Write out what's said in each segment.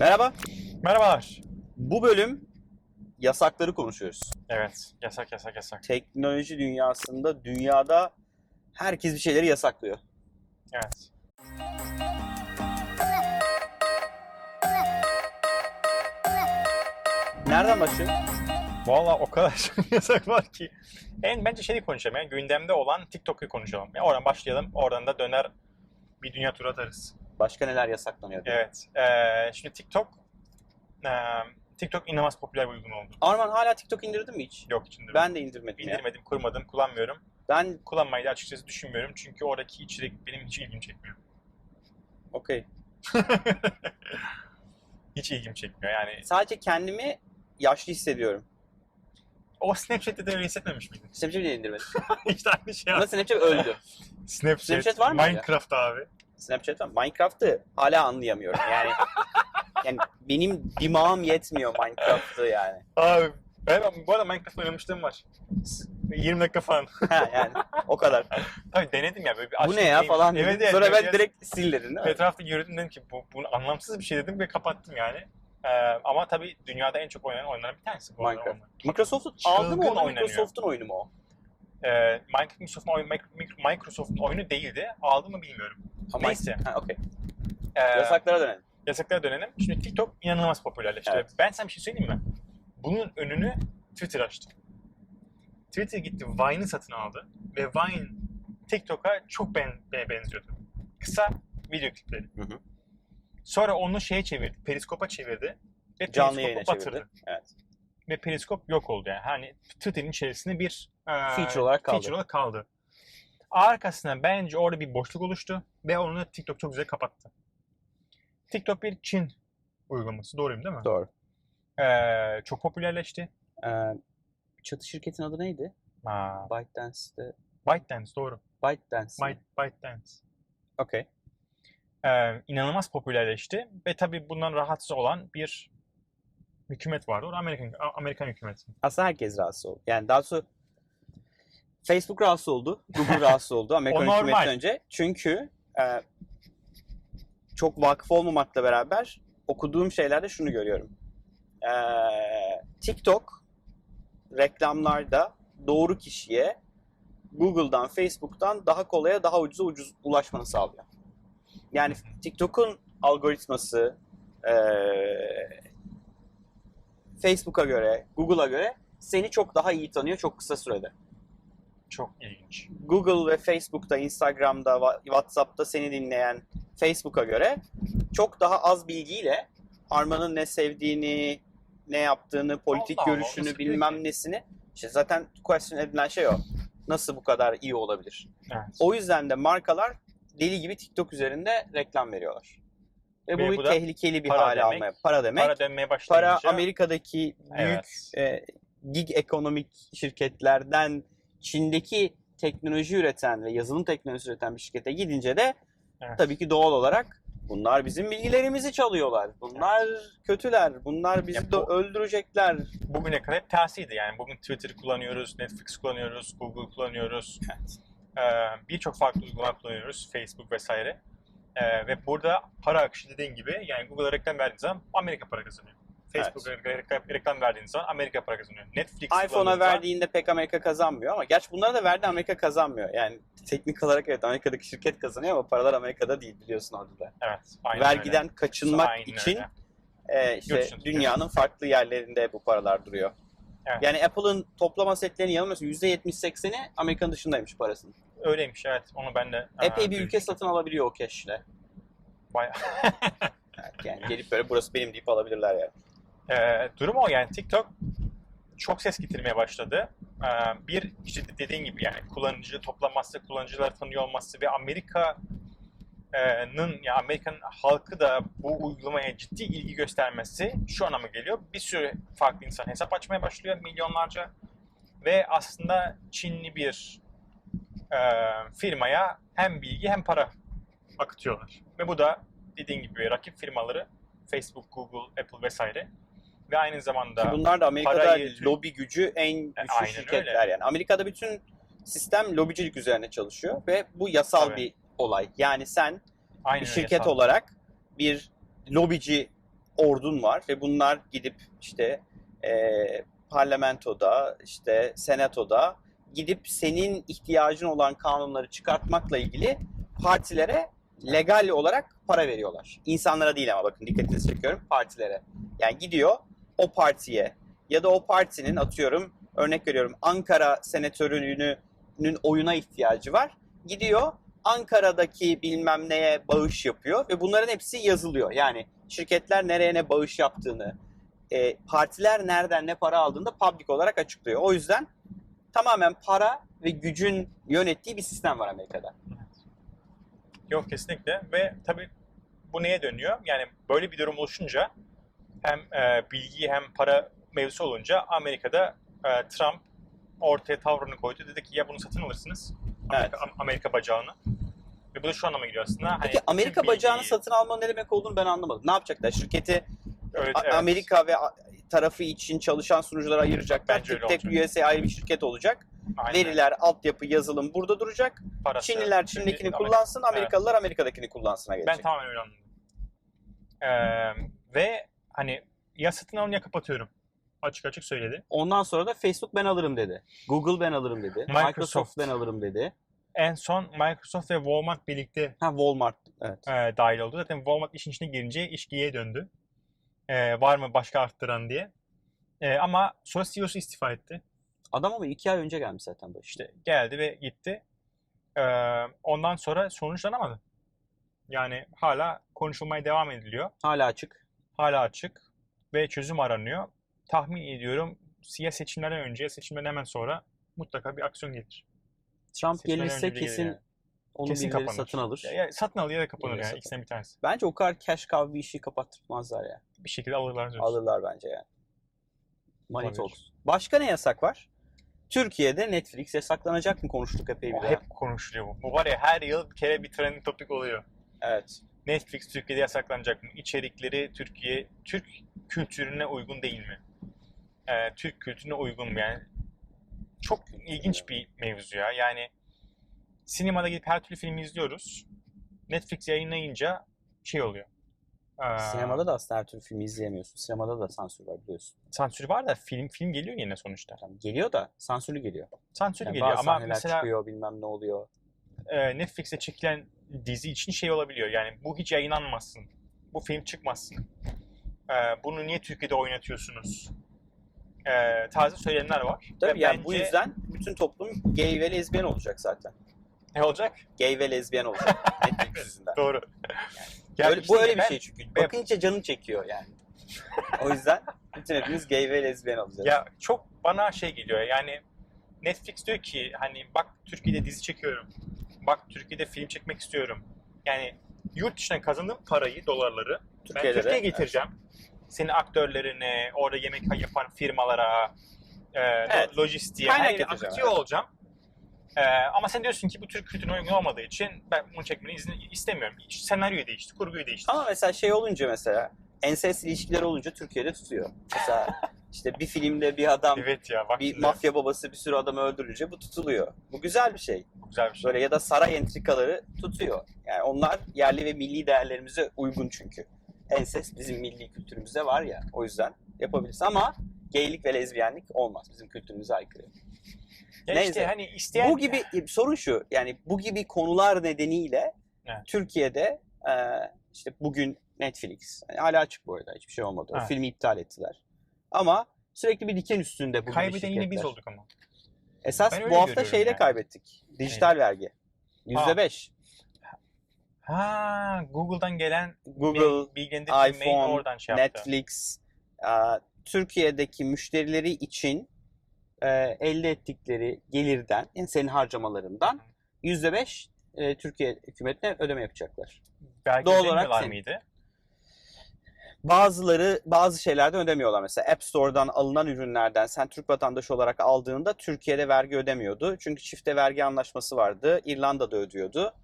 Merhaba. Merhabalar. Bu bölüm yasakları konuşuyoruz. Evet, yasak yasak yasak. Teknoloji dünyasında dünyada herkes bir şeyleri yasaklıyor. Evet. Nereden başlayalım? Valla o kadar çok yasak var ki. En bence şeyi konuşalım yani gündemde olan TikTok'u konuşalım. Yani oradan başlayalım, oradan da döner bir dünya turu atarız. Başka neler yasaklanıyor? Evet. Ee, şimdi TikTok, ee, TikTok inanılmaz popüler bir uygulama oldu. Arman hala TikTok indirdin mi hiç? Yok içinde. Ben de indirmedim ya. indirmedim, kurmadım, kullanmıyorum. Ben Kullanmayı da açıkçası düşünmüyorum çünkü oradaki içerik benim hiç ilgimi çekmiyor. okey. hiç ilgimi çekmiyor yani. Sadece kendimi yaşlı hissediyorum. O Snapchat'te de öyle hissetmemiş miydin? Snapchat'i de indirmedim. işte aynı şey Ama. Snapchat öldü. Snapchat, Snapchat var mı? Minecraft abi. Snapchat var. Minecraft'ı hala anlayamıyorum. Yani yani benim dimağım yetmiyor Minecraft'ı yani. Abi ben bu arada Minecraft oynamışlığım var. 20 dakika falan. Ha, yani o kadar. Tabii denedim ya böyle bir Bu ne ya falan dedim. Evet, evet, Sonra ben direkt sil dedin değil mi? Etrafta yürüdüm dedim ki bu, bu anlamsız bir şey dedim ve kapattım yani. Ee, ama tabii dünyada en çok oynanan oyunlardan bir tanesi bu Minecraft. Microsoft'un aldı mı onu? Microsoft'un oyunu mu o? Ee, Microsoft'un oyun, Mic- Microsoft'un oyunu değildi. Aldı mı bilmiyorum. Ama Neyse. Ha, okey. Ee, Yasaklara dönelim. yasaklara dönelim. Şimdi TikTok inanılmaz popülerleşti. Evet. Ben sana bir şey söyleyeyim mi? Bunun önünü Twitter açtı. Twitter gitti Vine'ı satın aldı ve Vine TikTok'a çok ben, be- benziyordu. Kısa video klipleri. Hı hı. Sonra onu şeye çevirdi, Periskop'a çevirdi ve Canlı yayına batırdı. çevirdi. Evet. Ve Periskop yok oldu yani. Hani Twitter'ın içerisinde bir Feature olarak kaldı. feature olarak kaldı. Arkasından bence orada bir boşluk oluştu ve onu TikTok çok güzel kapattı. TikTok bir Çin uygulaması. Doğruyum değil mi? Doğru. Ee, çok popülerleşti. Ee, çatı şirketin adı neydi? Aa, ByteDance'de. ByteDance doğru. ByteDance. Byte, ByteDance. Okey. Ee, inanılmaz popülerleşti ve tabii bundan rahatsız olan bir hükümet vardı. O Amerikan, Amerikan hükümeti. Aslında herkes rahatsız oldu. Yani daha doğrusu Facebook rahatsız oldu. Google rahatsız oldu Amerikan O normal. hükümetinden önce. Çünkü e, çok vakıf olmamakla beraber okuduğum şeylerde şunu görüyorum. E, TikTok reklamlarda doğru kişiye Google'dan, Facebook'tan daha kolaya, daha ucuza ucuz ulaşmanı sağlıyor. Yani TikTok'un algoritması e, Facebook'a göre, Google'a göre seni çok daha iyi tanıyor çok kısa sürede. Çok ilginç. Google ve Facebook'ta, Instagram'da, WhatsApp'ta seni dinleyen Facebook'a göre çok daha az bilgiyle Arman'ın ne sevdiğini, ne yaptığını, politik Allah Allah, görüşünü, nasıl bilmem peki? nesini. İşte zaten question edilen şey o. Nasıl bu kadar iyi olabilir? Evet. O yüzden de markalar deli gibi TikTok üzerinde reklam veriyorlar. Ve bu Ve bir bu da tehlikeli bir para hale demek. almaya. Para demek. Para dönmeye Para başlayınca... Amerika'daki büyük Evet. e, gig ekonomik şirketlerden Çin'deki teknoloji üreten ve yazılım teknolojisi üreten bir şirkete gidince de Evet. tabii ki doğal olarak bunlar bizim bilgilerimizi çalıyorlar. Bunlar kötüler. Bunlar bizi Ya de bu- öldürecekler. bugüne kadar hep tersiydi yani. Bugün Twitter kullanıyoruz, Netflix kullanıyoruz, Google kullanıyoruz. Ee, Birçok farklı uygulama kullanıyoruz, Facebook vesaire. Ee, ve burada para akışı dediğin gibi yani Google'a reklam verdiğin zaman Amerika para kazanıyor. Facebook'a reklam, reklam verdiğin zaman Amerika para kazanıyor. Netflix iPhone'a verdiğinde pek Amerika kazanmıyor ama gerçi bunlara da verdi Amerika kazanmıyor. Yani teknik olarak evet Amerika'daki şirket kazanıyor ama paralar Amerika'da değil biliyorsun orada da. Evet, aynen Vergiden öyle. kaçınmak Aynen için öyle. e, işte dışına dünyanın farklı yerlerinde bu paralar duruyor. Evet. Yani Apple'ın toplama setlerini yanılmıyorsun %70-80'i Amerikan dışındaymış parasının. Öyleymiş evet. Onu ben de... Epey bir ülke satın alabiliyor o cash'le. Bayağı- Yani gelip böyle burası benim deyip alabilirler yani. Ee, durum o yani TikTok çok ses getirmeye başladı. Ee, bir işte dediğin gibi yani kullanıcı toplanması, kullanıcılar tanıyor olması ve Amerika'nın ya Amerikan halkı da bu uygulamaya ciddi ilgi göstermesi şu anlama geliyor. Bir sürü farklı insan hesap açmaya başlıyor milyonlarca ve aslında Çinli bir e, firmaya hem bilgi hem para akıtıyorlar. Ve bu da dediğin gibi rakip firmaları Facebook, Google, Apple vesaire ve aynı zamanda Ki bunlar da Amerika'da parayı- lobi gücü en güçlü aynen şirketler yani. Amerika'da bütün sistem lobicilik üzerine çalışıyor ve bu yasal Tabii. bir olay. Yani sen aynı bir öyle şirket sağ- olarak bir lobici ordun var ve bunlar gidip işte e, parlamentoda, işte senatoda gidip senin ihtiyacın olan kanunları çıkartmakla ilgili partilere legal olarak para veriyorlar. İnsanlara değil ama bakın dikkatinizi çekiyorum partilere. Yani gidiyor o partiye ya da o partinin atıyorum örnek veriyorum Ankara senatörünün oyuna ihtiyacı var. Gidiyor Ankara'daki bilmem neye bağış yapıyor ve bunların hepsi yazılıyor. Yani şirketler nereye ne bağış yaptığını, e, partiler nereden ne para aldığını da public olarak açıklıyor. O yüzden tamamen para ve gücün yönettiği bir sistem var Amerika'da. Yok kesinlikle ve tabii bu neye dönüyor? Yani böyle bir durum oluşunca hem e, bilgi hem para mevzusu olunca Amerika'da e, Trump ortaya tavrını koydu. Dedi ki ya bunu satın alırsınız Amerika, Amerika bacağını. Ve bu da şu anlama geliyor aslında. Hani Peki Amerika bütün bacağını bilgiyi- satın alma ne demek olduğunu ben anlamadım. Ne yapacaklar? Şirketi Evet, evet. Amerika ve tarafı için çalışan sunuculara ayıracaklar. Bence Tek tek olacak. USA ayrı bir şirket olacak. Aynen. Veriler, altyapı, yazılım burada duracak. Parası. Çinliler Çin'dekini Amerika- kullansın, Evet. Amerikalılar Amerika'dakini kullansına Ben gelecek. tamamen öyle anladım. Ee, ve hani ya satın alın ya kapatıyorum. Açık açık söyledi. Ondan sonra da Facebook ben alırım dedi. Google ben alırım dedi. Microsoft, Microsoft. ben alırım dedi. En son Microsoft ve Walmart birlikte Ha Walmart. Evet. e, dahil oldu. Zaten Walmart işin içine girince iş giye döndü. E, var mı başka arttıran diye. E, ama sonra CEO'su istifa etti. Adam ama iki ay önce gelmiş zaten bu işte. Geldi ve gitti. E, ondan sonra sonuçlanamadı. Yani hala konuşulmaya devam ediliyor. Hala açık. Hala açık ve çözüm aranıyor. Tahmin ediyorum ya seçimlerden önce seçimlerden hemen sonra mutlaka bir aksiyon gelir. Trump gelirse önce gelir kesin yani. onun Kesin birileri kapanır. satın alır. Ya, ya satın alır ya da kapanır Birileri yani satın ikisinden bir tanesi. Bence o kadar cash cow bir işi kapattırmazlar ya. Bir şekilde alırlar diyorsun. Alırlar bence yani. Money Olabilir. talks. Başka ne yasak var? Türkiye'de Netflix yasaklanacak mı konuştuk epey bir daha. hep konuşuluyor bu. Bu var ya her yıl bir kere bir trending topik oluyor. Evet. Netflix Türkiye'de yasaklanacak mı? İçerikleri Türkiye, Türk kültürüne uygun değil mi? Ee, Türk kültürüne uygun mu? Yani çok ilginç bir mevzu ya. Yani sinemada gidip her türlü filmi izliyoruz. Netflix yayınlayınca şey oluyor. Ee, Sinemada da aslında her türlü filmi izleyemiyorsun. Sinemada da sansür var biliyorsun. sansür var da film film geliyor yine sonuçta. Tamam, geliyor da sansürlü geliyor. Sansür Yani geliyor bazı ama sahneler mesela çıkıyor bilmem ne oluyor. e, Netflix'te çekilen dizi için şey olabiliyor. Yani bu hiç yayınlanmasın. Bu film çıkmasın. E, bunu niye Türkiye'de oynatıyorsunuz? E, tarzı söylemler var. Tabii Ve yani bu bence- yüzden bütün toplum gay ve lezbiyen olacak zaten. ne olacak? Gay ve lezbiyen olacak. Doğru. Ya Öyle, işte bu öyle bir ben- şey çünkü. Bakınca canın çekiyor yani. o yüzden bütün hepimiz gay ve lezbiyen olacağız. Ya çok bana şey geliyor yani Netflix diyor ki hani bak Türkiye'de dizi çekiyorum. Bak Türkiye'de film çekmek istiyorum. Yani yurt dışına kazandığım parayı, dolarları ben Türkiye'de de- Türkiye'ye getireceğim. Senin aktörlerine, orada yemek yapan firmalara, e, Evet. lojistiğe, her yere akıtıyor evet. olacağım. E, ama sen diyorsun ki bu Türk kültürüne uygun olmadığı için ben bunu çekmeni izin, istemiyorum. Senaryoyu değiştir, kurguyu değiştir. Ama mesela şey olunca mesela ensest ilişkiler olunca Türkiye'de tutuyor. Mesela işte bir filmde bir adam Evet ya bak bir şimdi, mafya babası bir sürü adamı öldürünce bu tutuluyor. Bu güzel bir şey. güzel bir şey. Böyle ya da saray entrikaları tutuyor. Yani onlar yerli ve milli değerlerimize uygun çünkü. Ensest bizim milli kültürümüzde var ya. O yüzden yapabiliriz. Ama geylik ve lezbiyenlik olmaz. Bizim kültürümüze aykırı. Ya neyse. işte hani isteyen Bu gibi sorun şu. Yani bu gibi konular nedeniyle Evet. Türkiye'de e, işte bugün Netflix yani hala açık bu arada hiçbir şey olmadı. O Evet. filmi iptal ettiler. Ama sürekli bir diken üstünde bu gibi kaybeden yine biz şirketler. olduk ama. Esas Ben öyle bu hafta görüyorum şeyle yani. kaybettik. Dijital vergi. %5. Ha Google'dan gelen Google, bilgilendirme mail iPhone, oradan şey yaptı. Netflix, e, Türkiye'deki müşterileri için e, elde ettikleri gelirden, yani senin harcamalarından %5 e, Türkiye hükümetine ödeme yapacaklar. Belki Doğal olarak ödemiyorlar sen- mıydı? Bazıları bazı şeylerden ödemiyorlar. Mesela App Store'dan alınan ürünlerden sen Türk vatandaşı olarak aldığında Türkiye'de vergi ödemiyordu. Çünkü çifte vergi anlaşması vardı. İrlanda'da ödüyordu.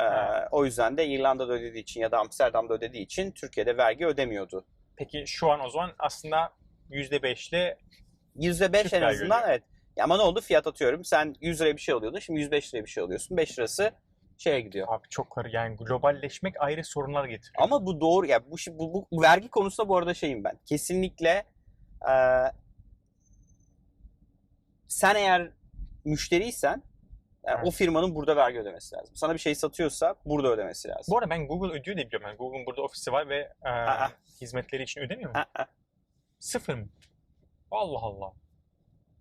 Ee, o yüzden de İrlanda'da ödediği için ya da Amsterdam'da ödediği için Türkiye'de vergi ödemiyordu. Peki şu an o zaman aslında %5'le %5 Türk en azından ödüyor. evet. Ama ne oldu? Fiyat atıyorum. Sen 100 liraya bir şey alıyordun. Şimdi 105 liraya bir şey alıyorsun. 5 lirası şeye gidiyor. Abi çok karı yani globalleşmek ayrı sorunlar getiriyor. Ama bu doğru ya bu, şi- bu, bu vergi konusunda bu arada şeyim ben. Kesinlikle eee, sen eğer müşteriysen yani Evet. o firmanın burada vergi ödemesi lazım. Sana bir şey satıyorsa burada ödemesi lazım. Bu arada ben Google ödüyor diye biliyorum. Yani Google'un burada ofisi var ve e, Aa. hizmetleri için ödemiyor mu? Aa, Sıfır mı? Allah Allah.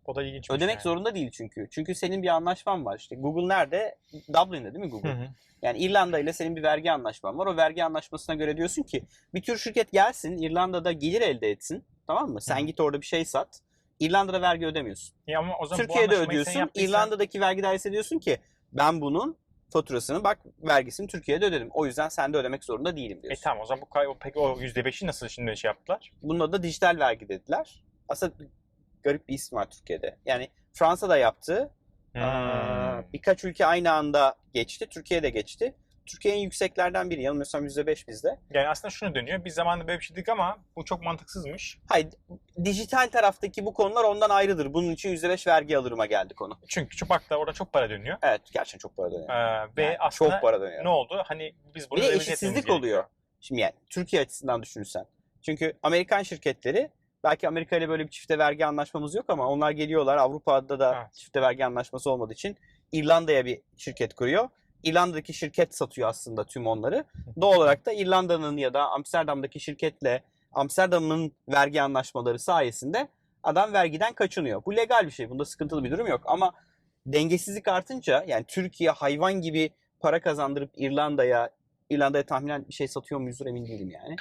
O da ilginç. Ödemek zorunda değil çünkü. Çünkü senin bir anlaşman var işte. Google nerede? Dublin'de değil mi Google? Hı hı. Yani İrlanda ile senin bir vergi anlaşman var. O vergi anlaşmasına göre diyorsun ki bir tür şirket gelsin İrlanda'da gelir elde etsin. Tamam mı? Sen Hı. git orada bir şey sat. İrlanda'da vergi ödemiyorsun. Ya ama o zaman Türkiye'de ödüyorsun. yaptıysan- İrlanda'daki vergi dairesine diyorsun ki ben bunun faturasını bak vergisini Türkiye'de ödedim. O yüzden sen de ödemek zorunda değilim E diyorsun. tamam o zaman bu kay- peki o %5'i nasıl şimdi şey yaptılar? Bunun da dijital vergi dediler. Aslında garip bir isim var Türkiye'de. Yani Fransa'da yaptı. Hmm. Aa, Birkaç ülke aynı anda geçti. Türkiye de geçti. Türkiye en yükseklerden biri. Yanılmıyorsam %5 bizde. Yani aslında şunu dönüyor. Biz zamanında böyle bir şey dedik ama bu çok mantıksızmış. Hayır, dijital taraftaki bu konular ondan ayrıdır. Bunun için %5 vergi alırıma geldi konu. Çünkü bak da orada çok para dönüyor. Evet, gerçekten çok para dönüyor. Ee, ve Yani aslında çok para dönüyor. ne oldu? Hani biz bunu Bir de eşitsizlik gerekiyor. oluyor. Şimdi yani Türkiye açısından düşünürsen. Çünkü Amerikan şirketleri belki Amerika ile böyle bir çifte vergi anlaşmamız yok ama onlar geliyorlar Avrupa'da da Evet. çifte vergi anlaşması olmadığı için İrlanda'ya bir şirket kuruyor. İrlanda'daki şirket satıyor aslında tüm onları. Doğal olarak da İrlanda'nın ya da Amsterdam'daki şirketle Amsterdam'ın vergi anlaşmaları sayesinde adam vergiden kaçınıyor. Bu legal bir şey. Bunda sıkıntılı bir durum yok. Ama dengesizlik artınca yani Türkiye hayvan gibi para kazandırıp İrlanda'ya İrlanda'ya tahminen bir şey satıyor muyuzdur emin değilim yani.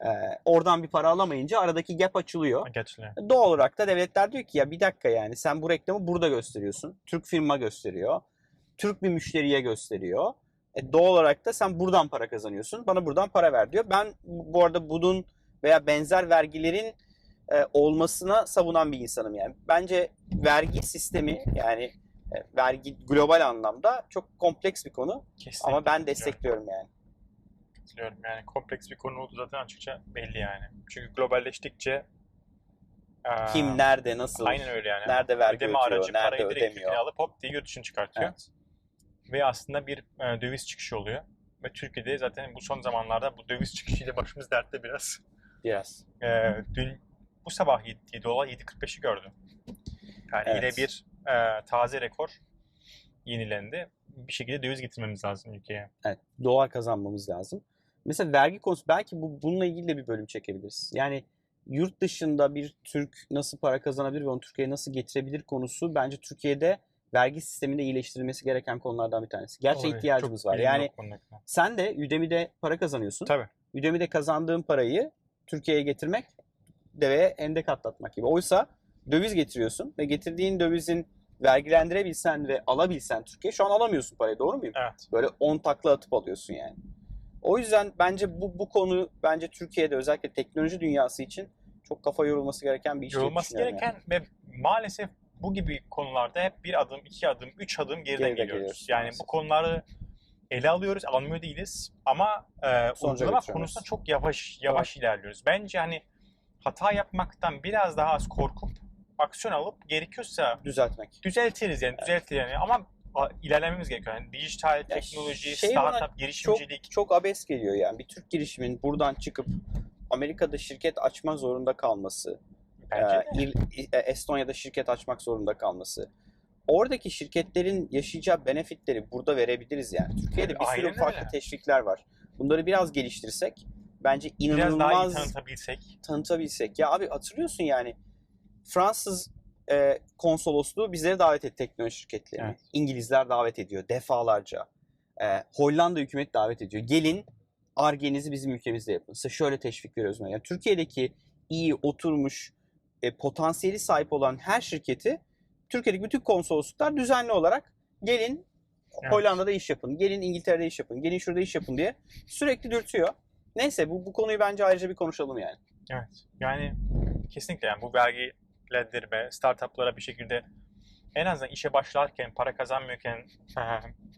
Ee, oradan bir para alamayınca aradaki gap açılıyor. Gerçekten. Doğal olarak da devletler diyor ki ya bir dakika yani sen bu reklamı burada gösteriyorsun. Türk firma gösteriyor. Türk bir müşteriye gösteriyor. E, doğal olarak da sen buradan para kazanıyorsun. Bana buradan para ver diyor. Ben bu arada bunun veya benzer vergilerin e, olmasına savunan bir insanım yani. Bence vergi sistemi yani e, vergi global anlamda çok kompleks bir konu Kesinlikle ama ben destekliyorum yani. Katılıyorum. Yani kompleks bir konu olduğu zaten açıkça belli yani. Çünkü globalleştikçe Kim nerede nasıl Aynen öyle yani. nerede vergi Ödeme ödüyor, aracı nerede parayı direkt ödemiyor. Alıp hop diye yurt dışına çıkartıyor. Evet. Ve aslında bir e, döviz çıkışı oluyor. Ve Türkiye'de zaten bu son zamanlarda bu döviz çıkışıyla başımız dertte biraz. Biraz. E, dün bu sabah 7 dolar 7.45'i gördüm. Yani Evet. yine bir e, taze rekor yenilendi. Bir şekilde döviz getirmemiz lazım ülkeye. Evet, doğal kazanmamız lazım. Mesela vergi konusu belki bu bununla ilgili de bir bölüm çekebiliriz. Yani yurt dışında bir Türk nasıl para kazanabilir ve onu Türkiye'ye nasıl getirebilir konusu bence Türkiye'de vergi sisteminde iyileştirilmesi gereken konulardan bir tanesi. Gerçekten Olay, ihtiyacımız var. Yani sen de Udemy'de para kazanıyorsun. Tabii. Udemy'de kazandığın parayı Türkiye'ye getirmek deveye endek atlatmak gibi. Oysa döviz getiriyorsun ve getirdiğin dövizin vergilendirebilsen ve alabilsen Türkiye şu an alamıyorsun parayı doğru muyum? Evet. Böyle 10 takla atıp alıyorsun yani. O yüzden bence bu bu konu bence Türkiye'de özellikle teknoloji dünyası için çok kafa yorulması gereken bir iş Yorulması gereken ve maalesef bu gibi konularda hep bir adım, iki adım, üç adım geriden Geride geliyoruz. geliyoruz yani maalesef. bu konuları ele alıyoruz, almıyor değiliz ama e, uygulama konusunda çok yavaş yavaş ilerliyoruz. Bence hani hata yapmaktan biraz daha az korkup aksiyon alıp gerekiyorsa yani. Düzeltmek. düzeltiriz yani düzeltir yani ama ilerlememiz gerekiyor. Yani dijital teknoloji, şey startup, Çok girişimcilik. çok abes geliyor yani. Bir Türk girişimin buradan çıkıp Amerika'da şirket açma zorunda kalması, bence e, e, Estonya'da şirket açmak zorunda kalması. Oradaki şirketlerin yaşayacağı benefitleri burada verebiliriz yani. Türkiye'de bir sürü farklı öyle. teşvikler var. Bunları biraz geliştirsek bence Biraz daha iyi inanılmaz tanıtabilsek. tanıtabilsek. Ya abi hatırlıyorsun yani Fransız e, konsolosluğu bizleri davet etti teknoloji şirketlerini. Evet. İngilizler davet ediyor defalarca. E, Hollanda hükümeti davet ediyor. Gelin Arge'nizi bizim ülkemizde yapın. Size şöyle teşvik veriyoruz. Yani Türkiye'deki iyi oturmuş e, potansiyeli sahip olan her şirketi Türkiye'deki bütün konsolosluklar düzenli olarak gelin Evet. Hollanda'da iş yapın, gelin İngiltere'de iş yapın, gelin şurada iş yapın diye sürekli dürtüyor. Neyse bu, bu konuyu bence ayrıca bir konuşalım yani. Evet. Yani kesinlikle yani bu vergilendirme, startuplara bir şekilde en azından işe başlarken, para kazanmıyorken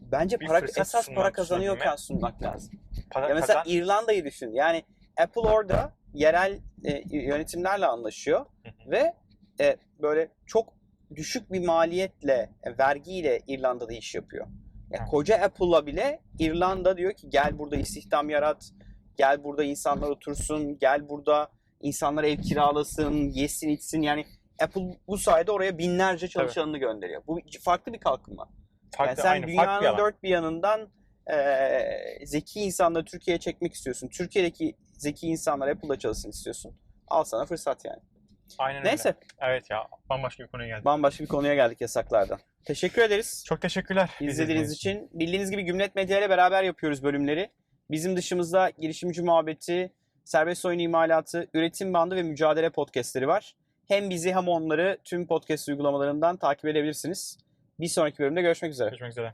Bence para, esas sunmak, para kazanıyorken sunmak lazım. para Ya mesela kazan... İrlanda'yı düşün. Yani Apple orada yerel e, yönetimlerle anlaşıyor ve e, böyle çok düşük bir maliyetle, e, vergiyle İrlanda'da iş yapıyor. Ya Evet. koca Apple'a bile İrlanda diyor ki gel burada istihdam yarat, gel burada insanlar otursun, gel burada insanlar ev kiralasın, yesin içsin. Yani Apple bu sayede oraya binlerce çalışanını gönderiyor. Bu farklı bir kalkınma. Farklı, yani sen aynı, farklı dünyanın alan. dört bir yanından eee, zeki insanları Türkiye'ye çekmek istiyorsun. Türkiye'deki zeki insanlar Apple'da çalışsın istiyorsun. Al sana fırsat yani. Aynen öyle. Neyse Evet ya bambaşka bir konuya geldik. bambaşka bir konuya geldik yasaklardan. Teşekkür ederiz. Çok teşekkürler. İzlediğiniz için. Bildiğiniz gibi Gümlet Medya ile beraber yapıyoruz bölümleri. Bizim dışımızda girişimci muhabbeti, serbest oyun imalatı, üretim bandı ve mücadele podcastleri var. Hem bizi hem onları tüm podcast uygulamalarından takip edebilirsiniz. Bir sonraki bölümde görüşmek üzere. Görüşmek üzere.